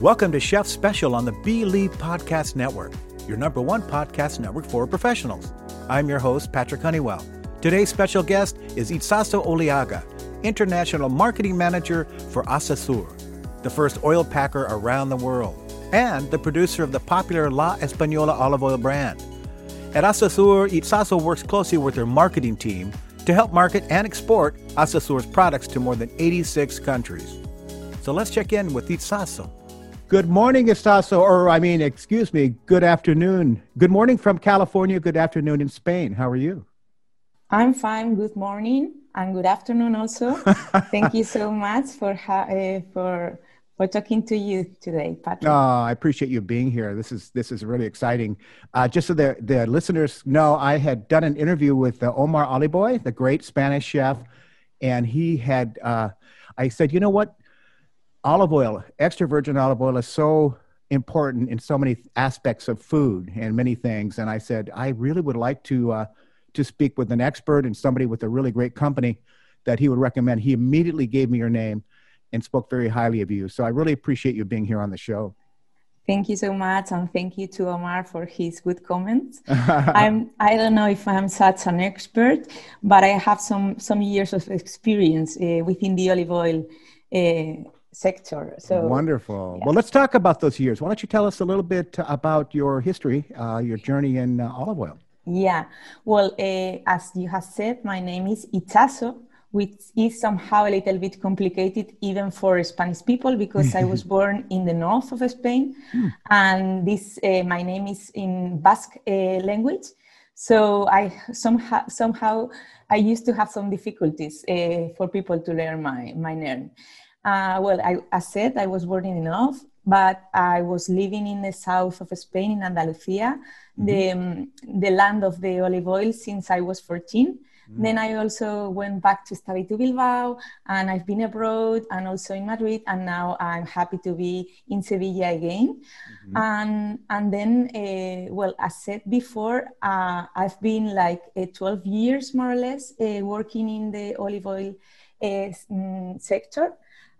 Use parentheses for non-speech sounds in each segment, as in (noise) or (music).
Welcome to Chef Special on the Bleav Podcast Network, your number one podcast network for professionals. I'm your host, Patrick Honeywell. Today's special guest is Itsaso Oliaga, International Marketing Manager for Acesur, the first oil packer around the world, and the producer of the popular La Española olive oil brand. At Acesur, Itsaso works closely with their marketing team to help market and export Acesur's products to more than 86 countries. So let's check in with Itsaso. Good morning, Itsaso, or I mean, excuse me, good afternoon. Good morning from California, good afternoon in Spain. How are you? I'm fine. Good morning and good afternoon also. (laughs) Thank you so much for ha- uh, for for talking to you today, Patrick. Oh, I appreciate you being here. This is this is really exciting. Uh, just so the the listeners know, I had done an interview with uh, Omar Allibhoy, the great Spanish chef, and he had. Uh, I said, you know what? Olive oil, extra virgin olive oil is so important in so many aspects of food and many things. And I said, I really would like to uh, to speak with an expert and somebody with a really great company that he would recommend. He immediately gave me your name and spoke very highly of you. So I really appreciate you being here on the show. Thank you so much, and thank you to Omar for his good comments. (laughs) I'm I don't know if I'm such an expert, but I have some some years of experience uh, within the olive oil. Uh, sector. So wonderful. Yeah. Well, let's talk about those years. Why don't you tell us a little bit about your history, uh, your journey in uh, olive oil? Yeah. Well, uh, as you have said, my name is Itsaso, which is somehow a little bit complicated even for Spanish people because I was (laughs) born in the north of Spain, mm. and this uh, my name is in Basque uh, language. So I somehow somehow I used to have some difficulties uh, for people to learn my my name. Uh, well, I, I said I was born in North, but I was living in the south of Spain, in Andalusia, mm-hmm. the, um, the land of the olive oil since I was 14. Mm-hmm. Then I also went back to study to Bilbao, and I've been abroad and also in Madrid, and now I'm happy to be in Sevilla again. Mm-hmm. And and then, uh, well, as said before, uh, I've been like uh, 12 years more or less uh, working in the olive oil uh, mm, sector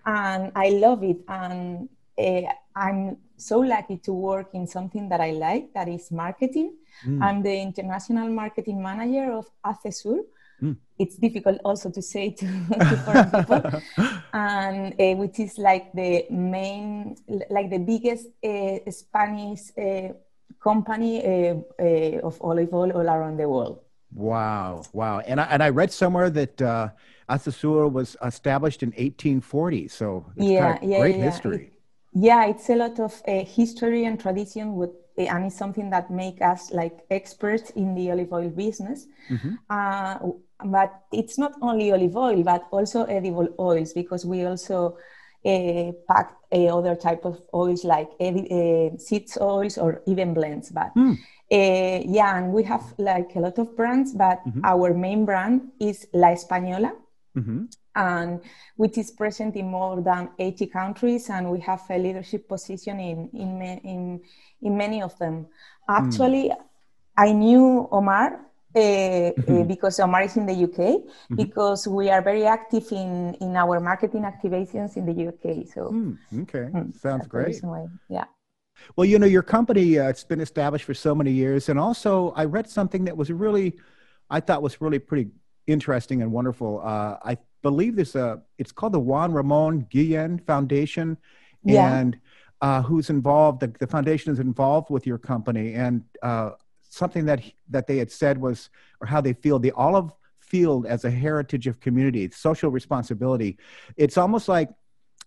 and I love it. And uh, I'm so lucky to work in something that I like, that is marketing. Mm. I'm the international marketing manager of Acesur. Mm. It's difficult also to say to, (laughs) to foreign people, (laughs) and uh, which is like the main, like the biggest uh, Spanish company of olive oil all around the world. Wow, wow! And I, and I read somewhere that uh, Acesur was established in 1840, so yeah, yeah, great yeah. history. It, yeah, it's a lot of uh, history and tradition, with, uh, and it's something that make us like experts in the olive oil business. Mm-hmm. Uh, but it's not only olive oil, but also edible oils, because we also uh, pack uh, other type of oils like uh, seeds oils or even blends. But mm. yeah, and we have like a lot of brands, but mm-hmm. our main brand is La Española mm-hmm. and which is present in more than 80 countries, and we have a leadership position in in in, in many of them. Actually, mm. I knew Omar uh, mm-hmm. uh, because Omar is in the UK, mm-hmm. because we are very active in, in our marketing activations in the UK. So, mm, okay, mm, sounds great. Yeah. Well, you know, your company, uh, it's been established for so many years. And also, I read something that was really, I thought was really pretty interesting and wonderful. Uh, I believe this, uh, it's called the Juan Ramon Guillen Foundation. Yeah. And uh, who's involved, the, the foundation is involved with your company. And uh, something that, that they had said was, or how they feel, the olive field as a heritage of community, social responsibility. It's almost like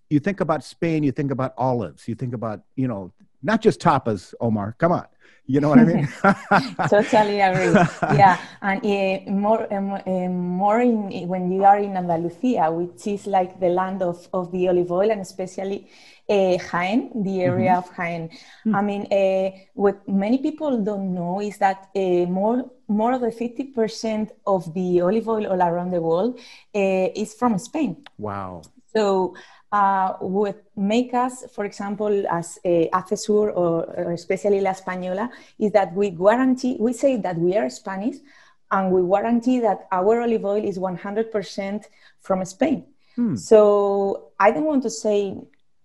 you think about Spain, you think about olives, you think about, you know, not just tapas, Omar. Come on. You know what I mean? (laughs) (laughs) totally agree. Yeah, and uh, more, uh, more in, when you are in Andalusia, which is like the land of, of the olive oil, and especially uh, Jaén, the area mm-hmm. of Jaén. Mm-hmm. I mean, uh, what many people don't know is that uh, more more than fifty percent of the olive oil all around the world uh, is from Spain. Wow. So uh, would make us, for example, as a ACESUR or, or especially La Española, is that we guarantee, we say that we are Spanish and we guarantee that our olive oil is 100% from Spain. Hmm. So I don't want to say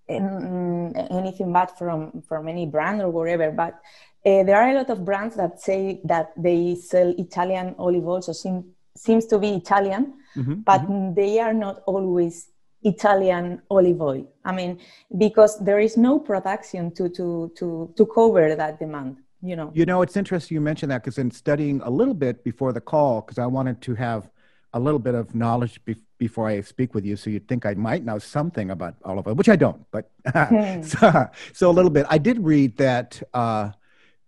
anything bad from, from any brand or whatever, but uh, there are a lot of brands that say that they sell Italian olive oil, so seem, seems to be Italian, mm-hmm, but mm-hmm. they are not always Italian olive oil. I mean, because there is no production to to to to cover that demand. You know. You know, it's interesting you mentioned that because in studying a little bit before the call, because I wanted to have a little bit of knowledge be- before I speak with you, so you'd think I might know something about olive oil, which I don't. But (laughs) hmm. so, so, a little bit. I did read that. Uh,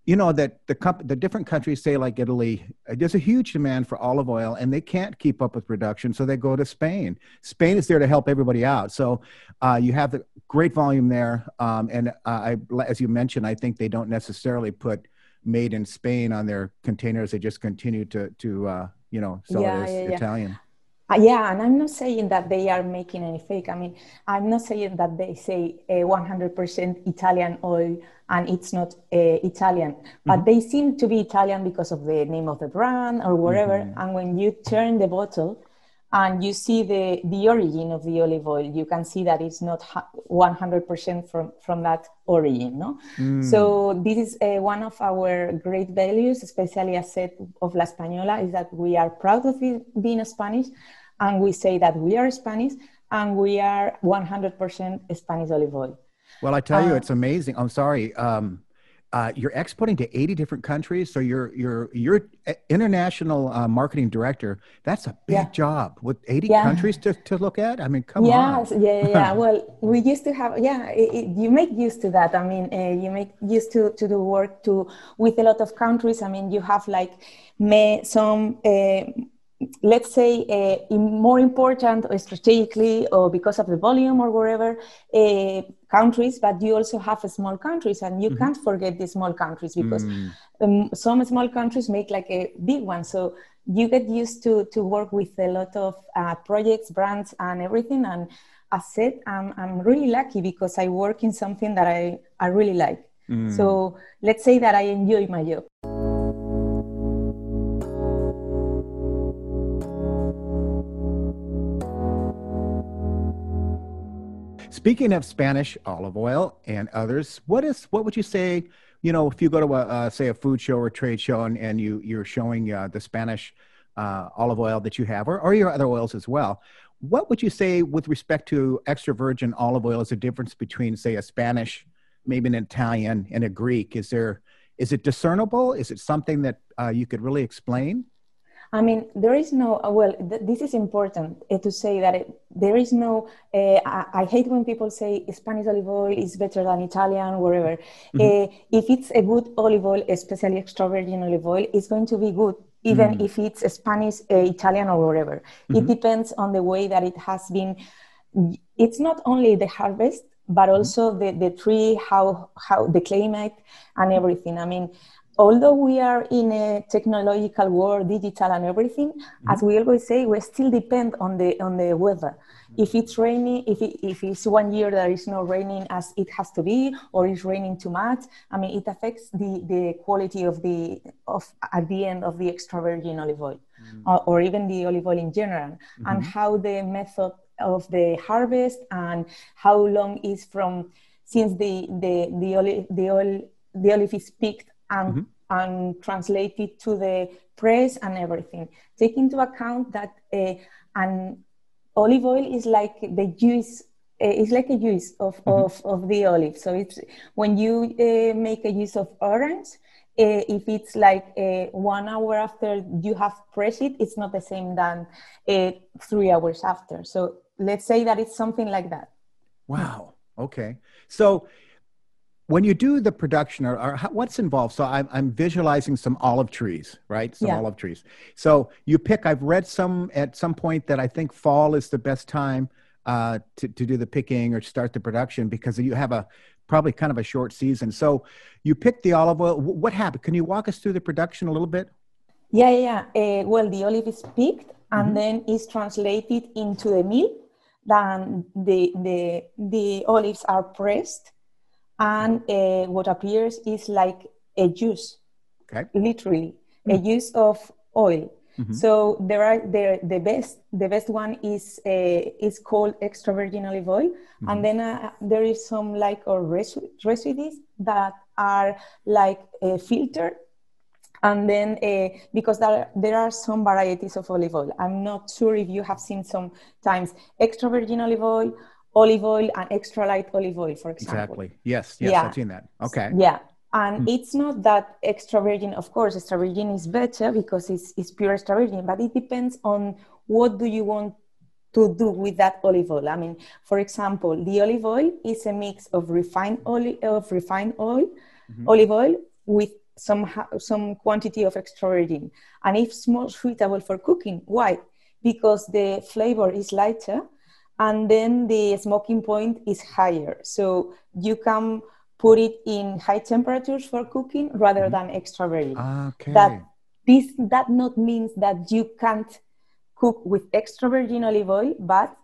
you know that the comp- the different countries say like Italy, uh, there's a huge demand for olive oil, and they can't keep up with production, so they go to Spain. Spain is there to help everybody out. So uh, you have the great volume there, um, and uh, I, as you mentioned, I think they don't necessarily put "made in Spain" on their containers. They just continue to to uh, you know sell yeah, it as yeah, Italian. Yeah. Uh, yeah, and I'm not saying that they are making any fake. I mean, I'm not saying that they say uh, 100% Italian oil and it's not uh, Italian, but mm-hmm. they seem to be Italian because of the name of the brand or whatever. Mm-hmm. And when you turn the bottle and you see the, the origin of the olive oil, you can see that it's not 100% from, from that origin. No? Mm. So, this is uh, one of our great values, especially as said of La Española, is that we are proud of being Spanish and we say that we are Spanish and we are 100% Spanish olive oil. Well, I tell you, uh, it's amazing. I'm sorry. Um, uh, you're exporting to 80 different countries, so you're you're you're international uh, marketing director. That's a big yeah. job with 80 yeah. countries to, to look at. I mean, come yes, on. Yeah, yeah, yeah. (laughs) well, we used to have. Yeah, it, it, you make used to that. I mean, uh, you make used to to do work to with a lot of countries. I mean, you have like may, some uh, let's say uh, more important or strategically or because of the volume or whatever uh, countries but you also have small countries and you mm-hmm. can't forget the small countries because mm. um, some small countries make like a big one so you get used to to work with a lot of uh, projects brands and everything and as said I'm, I'm really lucky because i work in something that i, I really like mm. so let's say that i enjoy my job Speaking of Spanish olive oil and others, what is what would you say? You know, if you go to a uh, say a food show or trade show and, and you you're showing uh, the Spanish uh, olive oil that you have, or, or your other oils as well, what would you say with respect to extra virgin olive oil is a difference between say a Spanish, maybe an Italian, and a Greek? Is there is it discernible? Is it something that uh, you could really explain? I mean, there is no, uh, well, th- this is important uh, to say that it, there is no, uh, I, I, hate when people say Spanish olive oil is better than Italian, whatever. Mm-hmm. Uh, if it's a good olive oil, especially extra virgin olive oil, it's going to be good, even mm-hmm. if it's Spanish, uh, Italian, or whatever. Mm-hmm. It depends on the way that it has been. It's not only the harvest, but mm-hmm. also the, the tree, how, how the climate and everything. I mean, although we are in a technological world, digital and everything, mm-hmm. as we always say, we still depend on the on the weather. If it's raining, if it, if it's one year there is no raining as it has to be, or it's raining too much, I mean it affects the the quality of the of at the end of the extra virgin olive oil, mm-hmm. or, or, even the olive oil in general, mm-hmm. and how the method of the harvest and how long is from since the the the olive the oil the olive is picked and mm-hmm. and translated to the press and everything. Take into account that uh, an olive oil is like the juice uh, it's like a juice of, mm-hmm. of, of the olive. So it's when you uh, make a juice of orange, uh, if it's like uh, one hour after you have pressed it, it's not the same than uh, three hours after. So let's say that it's something like that. Wow. Okay. So when you do the production or, or how, what's involved so I'm, I'm visualizing some olive trees right? Some yeah. olive trees. So you pick i've read some at some point that i think fall is the best time uh, to, to do the picking or start the production because you have a probably kind of a short season. So you pick the olive oil. What happened? Can you walk us through the production a little bit? Yeah yeah, yeah. Uh, well the olive is picked and mm-hmm. then is translated into the mill then the the the olives are pressed and uh, what appears is like a juice okay. literally mm-hmm. a mm. juice of oil mm-hmm. so there are there the best the best one is uh, is called extra virgin olive oil mm-hmm. and then uh, there is some like or res- residues that are like uh, filtered and then uh, because there, there are some varieties of olive oil i'm not sure if you have seen sometimes extra virgin olive oil olive oil and extra light olive oil, for example. Exactly. Yes. Yes. Yeah. I've seen that. Okay. Yeah. And mm. it's not that extra virgin, of course, extra virgin is better because it's, it's pure extra virgin, but it depends on what do you want to do with that olive oil. I mean, for example, the olive oil is a mix of refined oil, of refined oil, mm-hmm. olive oil with some some quantity of extra virgin, and it's more suitable for cooking. Why? Because the flavor is lighter and then the smoking point is higher. So you can put it in high temperatures for cooking rather mm-hmm. than extra virgin. Okay. That this that not means that you can't cook with extra virgin olive oil, but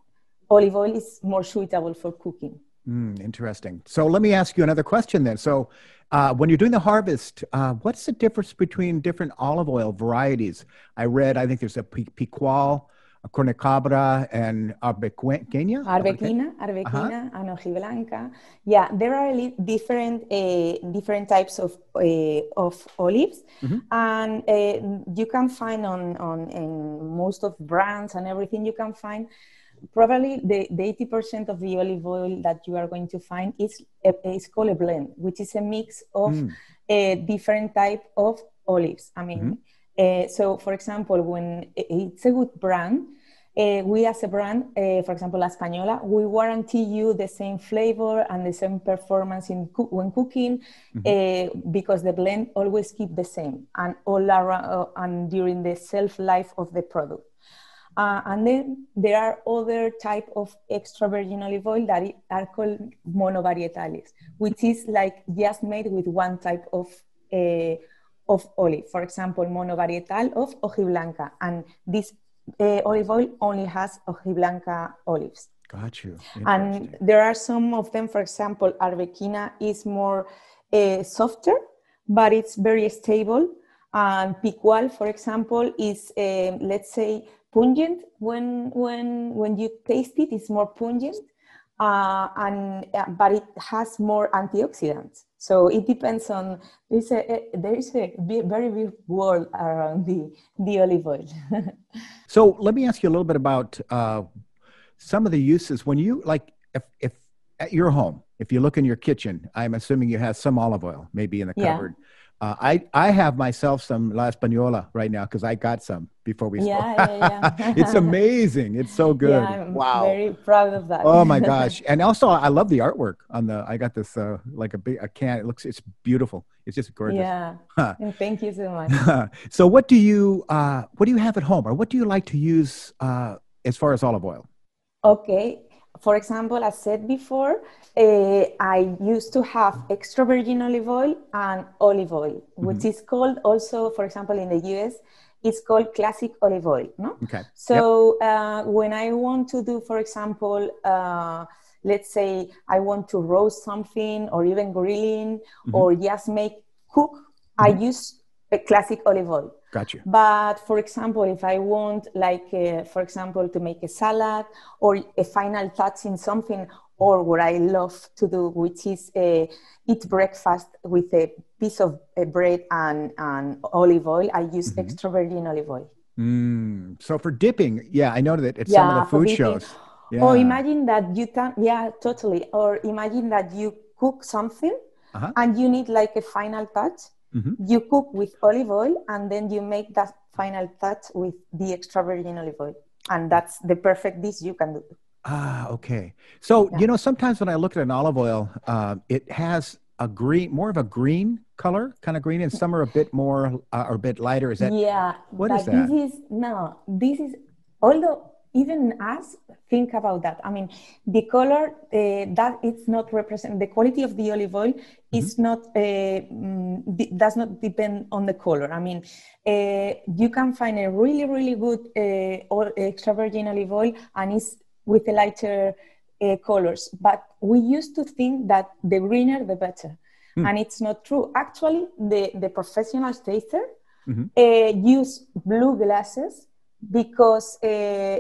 olive oil is more suitable for cooking. Mm, interesting. So let me ask you another question then. So uh, when you're doing the harvest, uh, what's the difference between different olive oil varieties? I read, I think there's a Picual, Cornicabra and Arbequina. Arbequina, Arbequina, uh-huh. and hojiblanca. Yeah, there are different uh, different types of uh, of olives, mm-hmm. and uh, you can find on on in most of brands and everything. You can find probably the, the 80% of the olive oil that you are going to find is is called a blend, which is a mix of mm. a different type of olives. I mean. Mm-hmm. Uh, so, for example, when it's a good brand, uh, we as a brand, uh, for example, La Española, we guarantee you the same flavor and the same performance in co- when cooking mm-hmm. uh, because the blend always keep the same and all around uh, and during the shelf life of the product. Uh, and then there are other type of extra virgin olive oil that are called monovarietales, which is like just made with one type of of olive. For example, monovarietal of hojiblanca, and this uh, olive oil only has hojiblanca olives. Got you. And there are some of them, for example, Arbequina is more uh, softer, but it's very stable. And Picual, for example, is uh, let's say pungent when when when you taste it. It's more pungent, uh, and uh, but it has more antioxidants. So it depends on. There's a, there is a very big world around the the olive oil. (laughs) so let me ask you a little bit about uh, some of the uses when you like if if at your home if you look in your kitchen i'm assuming you have some olive oil maybe in the yeah. cupboard uh, I I have myself some La Española right now because I got some before we yeah, spoke. Yeah, yeah. (laughs) it's amazing. It's so (laughs) good. Yeah, I'm wow. Very proud of that. oh my (laughs) gosh! And also, I love the artwork on the. I got this uh, like a big a can. It looks it's beautiful. It's just gorgeous. Yeah. and thank you so much. so, what do you uh, what do you have at home, or what do you like to use uh, as far as olive oil? Okay, for example, as said before, uh, I used to have extra virgin olive oil and olive oil, which mm-hmm. is called also, for example, in the US, it's called classic olive oil. No. Okay. So yep. uh, when I want to do, for example, uh, let's say I want to roast something or even grilling mm-hmm. or just make cook, mm-hmm. I use a classic olive oil. Gotcha. But for example, if I want, like, uh, for example, to make a salad or a final touch in something, or what I love to do, which is uh, eat breakfast with a piece of uh, bread and, and olive oil. I use mm-hmm. extra virgin olive oil. Mm. So for dipping, yeah, I know that at yeah, some of the food shows. Yeah. Or imagine that you can, yeah, totally. Or imagine that you cook something uh-huh. and you need like a final touch. Mm-hmm. You cook with olive oil and then you make that final touch with the extra virgin olive oil. And that's the perfect dish you can do. Ah, okay. So, yeah. you know, sometimes when I look at an olive oil, uh, it has a green, more of a green color, kind of green, and some are a bit more uh, or a bit lighter. Is that? Yeah. What is that? This is no. This is although even us think about that. I mean, the color uh, that it's not represent the quality of the olive oil mm-hmm. is not uh, mm, does not depend on the color. I mean, uh, you can find a really really good uh, extra virgin olive oil and it's with lighter uh, colors. But we used to think that the greener, the better. Mm. And it's not true. Actually, the, the professional taster mm-hmm. uh, use blue glasses because uh,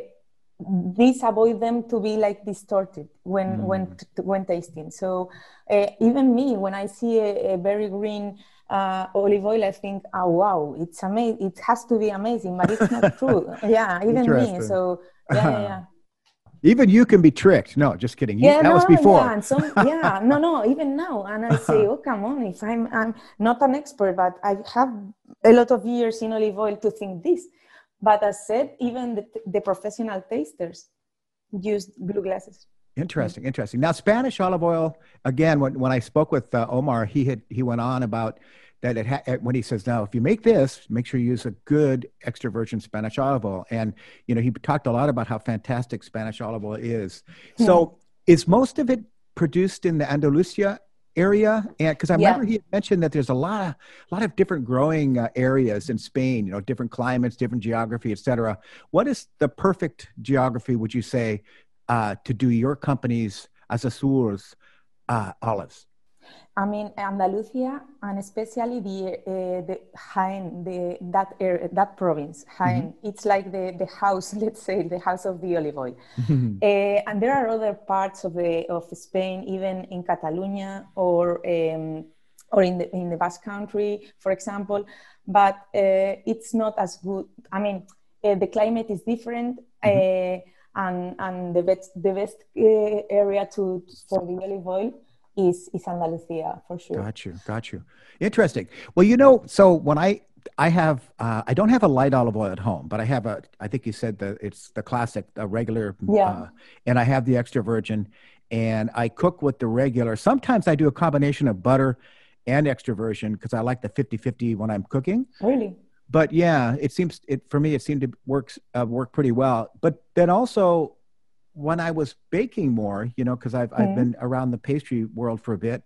these avoid them to be like distorted when mm. when when tasting. So uh, even me, when I see a, a very green uh, olive oil, I think, oh wow, it's amazing. It has to be amazing, but it's not (laughs) true. yeah, even me. So yeah, yeah. yeah. (laughs) Even you can be tricked. No, just kidding. You, yeah, that no, was before. Yeah, some, yeah, no, no, even now. And I say, oh, come on. If I'm, I'm not an expert, but I have a lot of years in olive oil to think this. But as said, even the, the professional tasters use blue glasses. Interesting, interesting. Now, Spanish olive oil. Again, when, when I spoke with uh, Omar, he had he went on about that it ha- when he says now if you make this make sure you use a good extra virgin spanish olive oil and you know he talked a lot about how fantastic spanish olive oil is hmm. so is most of it produced in the andalusia area and because i remember yeah. he mentioned that there's a lot of a lot of different growing uh, areas in spain you know different climates different geography etc what is the perfect geography would you say uh, to do your company's Acesur's uh, olives I mean, Andalusia and especially the uh, the Jaén, the that area, that province, Jaén. Mm-hmm. It's like the the house, (laughs) let's say, the house of the olive oil. Mm-hmm. (laughs) Uh, and there are other parts of the of Spain, even in Catalonia or um, or in the in the Basque Country, for example. But uh, it's not as good. I mean, the climate is different. Mm-hmm. Uh, and, and the best the best uh, area to for the olive oil is is Andalusia for sure. Got you, got you. Interesting. Well, you know, so when I I have uh, I don't have a light olive oil at home, but I have a I think you said that it's the classic, a regular, yeah. Uh, and I have the extra virgin, and I cook with the regular. Sometimes I do a combination of butter and extra virgin because I like the 50-50 when I'm cooking. Really. But yeah, it seems it for me it seemed to works uh, work pretty well. But then also when I was baking more, you know, because I've mm-hmm. I've been around the pastry world for a bit.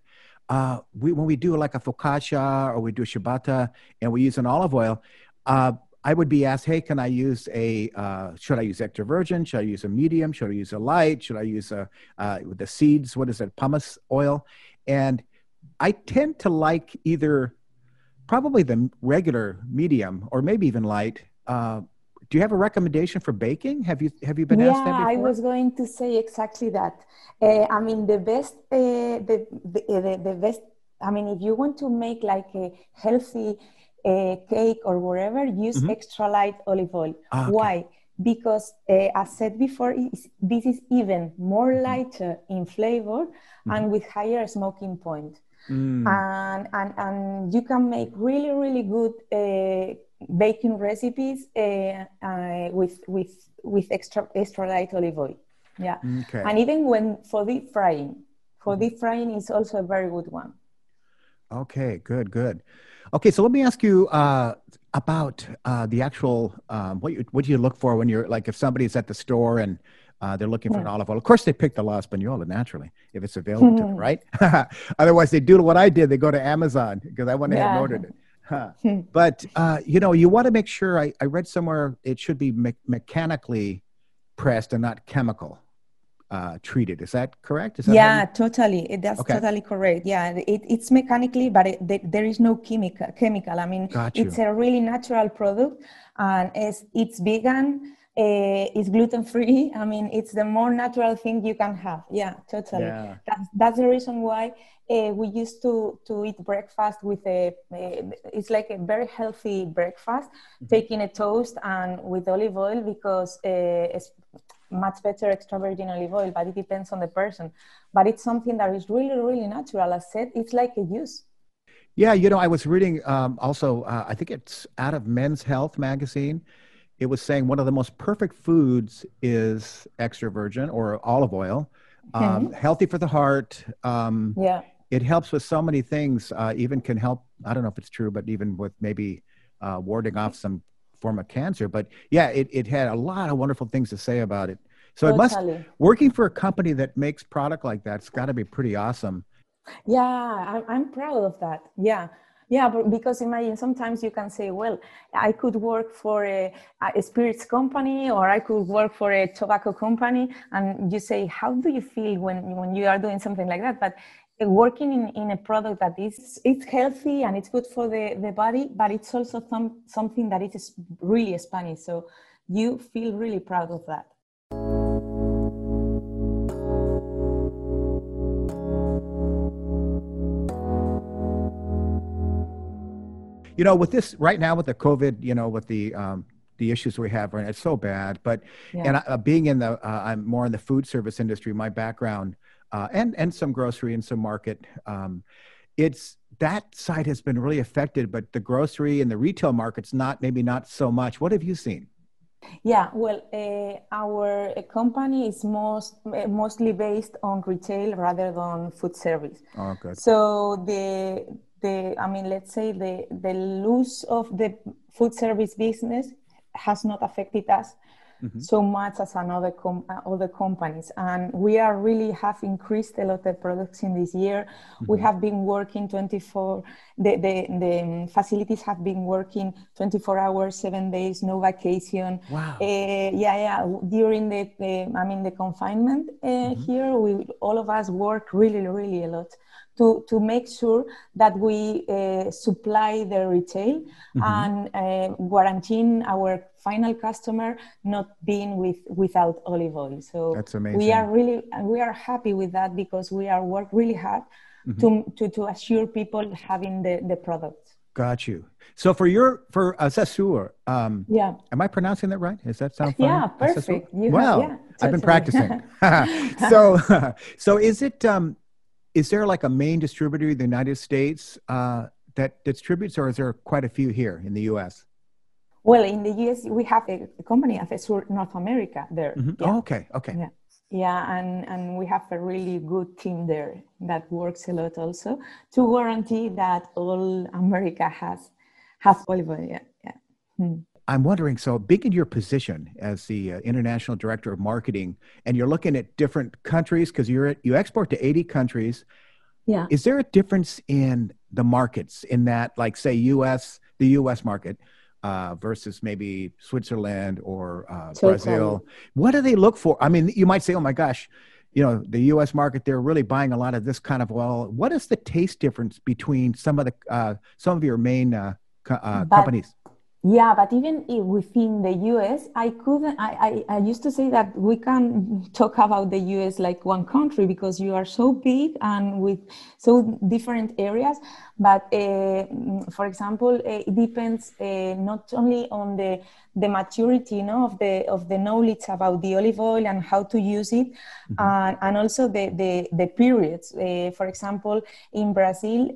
Uh, we when we do like a focaccia or we do a ciabatta and we use an olive oil, uh, I would be asked, "Hey, can I use a? Uh, should I use extra virgin? Should I use a medium? Should I use a light? Should I use a uh, the seeds? What is it? Pumice oil?" And I tend to like either probably the regular medium or maybe even light. Uh, do you have a recommendation for baking? Have you have you been yeah, asked that before? I was going to say exactly that. Uh, I mean, the best, uh, the, the, the, the best. I mean, if you want to make like a healthy uh, cake or whatever, use mm-hmm. extra light olive oil. Ah, okay. Why? Because uh, as said before, this is even more mm-hmm. lighter in flavor mm-hmm. and with higher smoking point. Mm. And, and and you can make really really good uh, baking recipes uh, uh, with with with extra extra light olive oil. Yeah, okay. and even when for deep frying, for deep frying is also a very good one. Okay, good, good. Okay, so let me ask you uh, about uh, the actual um, what you, what do you look for when you're like if somebody's at the store and uh, they're looking for an olive oil. Of course, they pick the La Española naturally if it's available to them, right? (laughs) Otherwise, they do what I did. They go to Amazon because I went ahead yeah. and ordered it. Huh. but uh, you know, you want to make sure. I, I read somewhere it should be me- mechanically pressed and not chemical uh, treated. Is that correct? Is that yeah, you... totally. That's okay. totally correct. Yeah, it, it's mechanically, but it, the, there is no chemical. Chemical. I mean, it's a really natural product, and it's it's vegan. Uh, it's gluten free. (laughs) I mean, it's the more natural thing you can have. Yeah, totally. Yeah. That's, that's the reason why uh, we used to to eat breakfast with a, a it's like a very healthy breakfast, mm-hmm. taking a toast and with olive oil because uh, it's much better extra virgin olive oil, but it depends on the person. But it's something that is really really natural. As said, it's like a juice. Yeah, you know, I was reading um, also. Uh, I think it's out of Men's Health magazine it was saying one of the most perfect foods is extra virgin or olive oil, um, healthy for the heart. Um, yeah. It helps with so many things. Uh, even can help. I don't know if it's true, but even with maybe uh, warding off some form of cancer. But yeah, it, it had a lot of wonderful things to say about it. So totally. it must working for a company that makes product like that. It's got to be pretty awesome. Yeah, I'm, I'm proud of that. Yeah. Yeah, but because imagine sometimes you can say, well, I could work for a, a, spirits company or I could work for a tobacco company. And you say, how do you feel when, when you are doing something like that? But uh, working in, in a product that is it's healthy and it's good for the, the body, but it's also some, something that is really Spanish. So you feel really proud of that. You know, with this right now with the COVID, you know, with the um, the issues we have, right? It's so bad. But yeah. and uh, being in the, uh, I'm more in the food service industry. My background, uh, and and some grocery and some market. Um, it's that side has been really affected, but the grocery and the retail markets not maybe not so much. What have you seen? Yeah, well, uh, our company is most uh, mostly based on retail rather than food service. Oh, good. So the the i mean let's say the the loss of the food service business has not affected us mm-hmm. so much as another com- uh, other companies and we are really have increased a lot of products in this year mm-hmm. we have been working 24 the, the the facilities have been working 24 hours seven days no vacation wow uh, yeah yeah during the, the i mean the confinement uh, mm-hmm. here we all of us work really really a lot to, to make sure that we uh, supply the retail mm-hmm. and uh, guaranteeing our final customer not being with without olive oil. So That's amazing. we are really we are happy with that because we are work really hard mm-hmm. to, to, to assure people having the, the product. Got you. So for your for Acesur, um, yeah, am I pronouncing that right? Does that sound fine? Yeah, perfect. Well, have, yeah. I've been practicing. (laughs) (laughs) so (laughs) so is it um, is there like a main distributor in the United States uh, that distributes, or is there quite a few here in the U.S.? Well, in the U.S., we have a, a company, Acesur North America there. Mm-hmm. Yeah. Oh, okay, okay. Yeah. Yeah, and, and we have a really good team there that works a lot also to guarantee that all America has has olive oil. Yeah, yeah. Hmm. I'm wondering so, being in your position as the uh, international director of marketing, and you're looking at different countries because you're you export to 80 countries. Yeah. Is there a difference in the markets in that, like, say, U.S. the U.S. market uh, versus maybe Switzerland or uh, Brazil? What do they look for? I mean, you might say, "Oh my gosh." You know the U.S. market; they're really buying a lot of this kind of oil. What is the taste difference between some of the uh, some of your main uh, co- uh, companies? Yeah, but even within the US, I couldn't. I, I, I, used to say that we can talk about the US like one country because you are so big and with so different areas. But uh, for example, uh, it depends uh, not only on the the maturity, you know, of the of the knowledge about the olive oil and how to use it, mm-hmm. and, and also the the, the periods. Uh, for example, in Brazil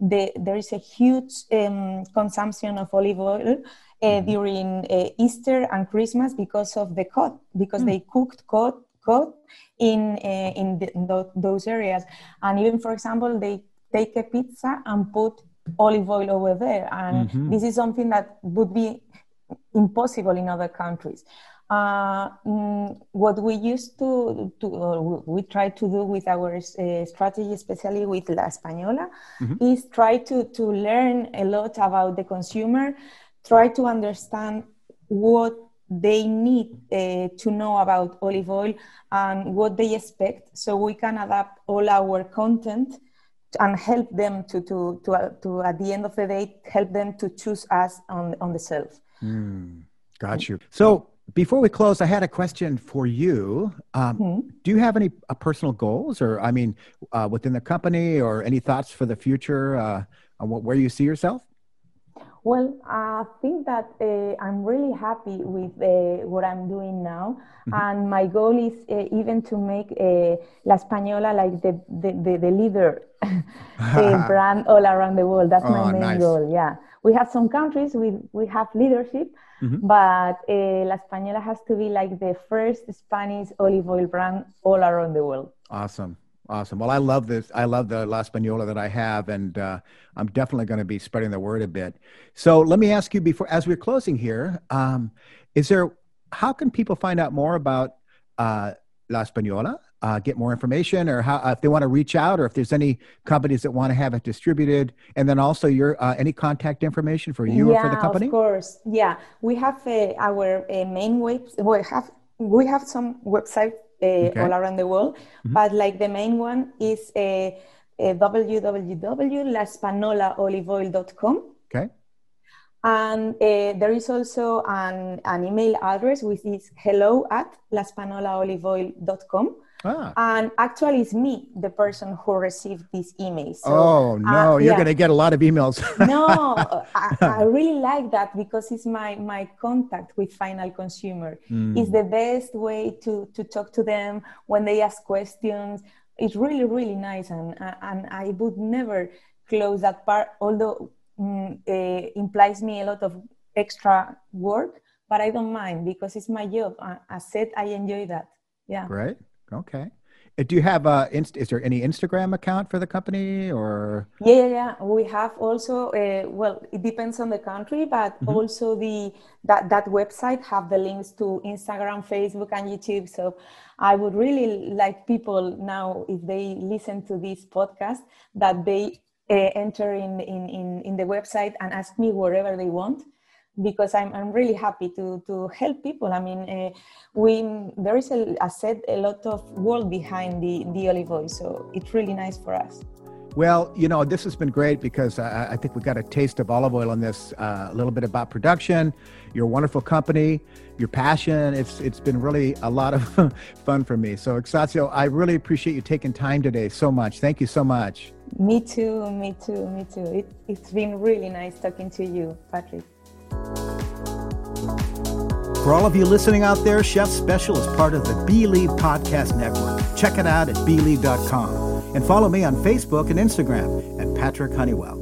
the, there is a huge um, consumption of olive oil uh, mm-hmm. during uh, Easter and Christmas because of the cod, because mm. they cooked cod, cod in uh, in the, those areas, and even for example, they take a pizza and put olive oil over there, and mm-hmm. this is something that would be impossible in other countries. Uh, mm, what we used to, to we try to do with our uh, strategy, especially with La Española, mm-hmm. is try to, to learn a lot about the consumer, try to understand what they need uh, to know about olive oil and what they expect so we can adapt all our content and help them to, to, to, uh, to at the end of the day, help them to choose us on, on the shelf. Mm, got you. So before we close, I had a question for you. Um, mm-hmm. Do you have any uh, personal goals, or I mean, uh, within the company, or any thoughts for the future uh, on what, where you see yourself? Well, I think that uh, I'm really happy with uh, what I'm doing now. Mm-hmm. And my goal is uh, even to make uh, La Española like the, the, the, the leader (laughs) brand all around the world. That's oh, my main nice. goal. Yeah. We have some countries, we, we have leadership, mm-hmm. but uh, La Española has to be like the first Spanish olive oil brand all around the world. Awesome. Awesome. Well, I love this. I love the La Española that I have, and uh, I'm definitely going to be spreading the word a bit. So let me ask you before, as we're closing here, um, is there, how can people find out more about uh, La Española, uh, get more information, or how if they want to reach out, or if there's any companies that want to have it distributed, and then also your uh, any contact information for you yeah, or for the company? of course. Yeah, we have uh, our uh, main web. We have we have some website uh, okay. all around the world. Mm-hmm. But like the main one is uh, uh, www.laspanolaoliveoil.com. Okay. And uh, there is also an, an email address which is hello at laspanolaoliveoil.com. Ah. And actually, it's me, the person who received this email. So, oh, no, uh, you're yeah. going to get a lot of emails. (laughs) no, I, I, really like that because it's my, my contact with final consumer. Mm. It's the best way to, to talk to them when they ask questions. It's really, really nice. And, and I would never close that part, although mm, uh, implies me a lot of extra work, but I don't mind because it's my job. I said I enjoy that. Yeah. Right. Okay. Uh, do you have a? Is there any Instagram account for the company or? Yeah, yeah, yeah. We have also. Uh, well, it depends on the country, but mm-hmm. also the that that website have the links to Instagram, Facebook, and YouTube. So I would really like people now, if they listen to this podcast, that they uh, enter in, in in in the website and ask me wherever they want because I'm, I'm really happy to, to help people. I mean, uh, we there is a, I said a lot of work behind the, the olive oil, so it's really nice for us. Well, you know, this has been great because I, I think we got a taste of olive oil on this, uh, a little bit about production, your wonderful company, your passion. It's it's been really a lot of (laughs) fun for me. So, Exacio, I really appreciate you taking time today so much. Thank you so much. Me too, me too, me too. It, it's been really nice talking to you, Patrick. For all of you listening out there, Chef Special is part of the Bleav Podcast Network. Check it out at bleav.com and follow me on Facebook and Instagram at Patrick Honeywell.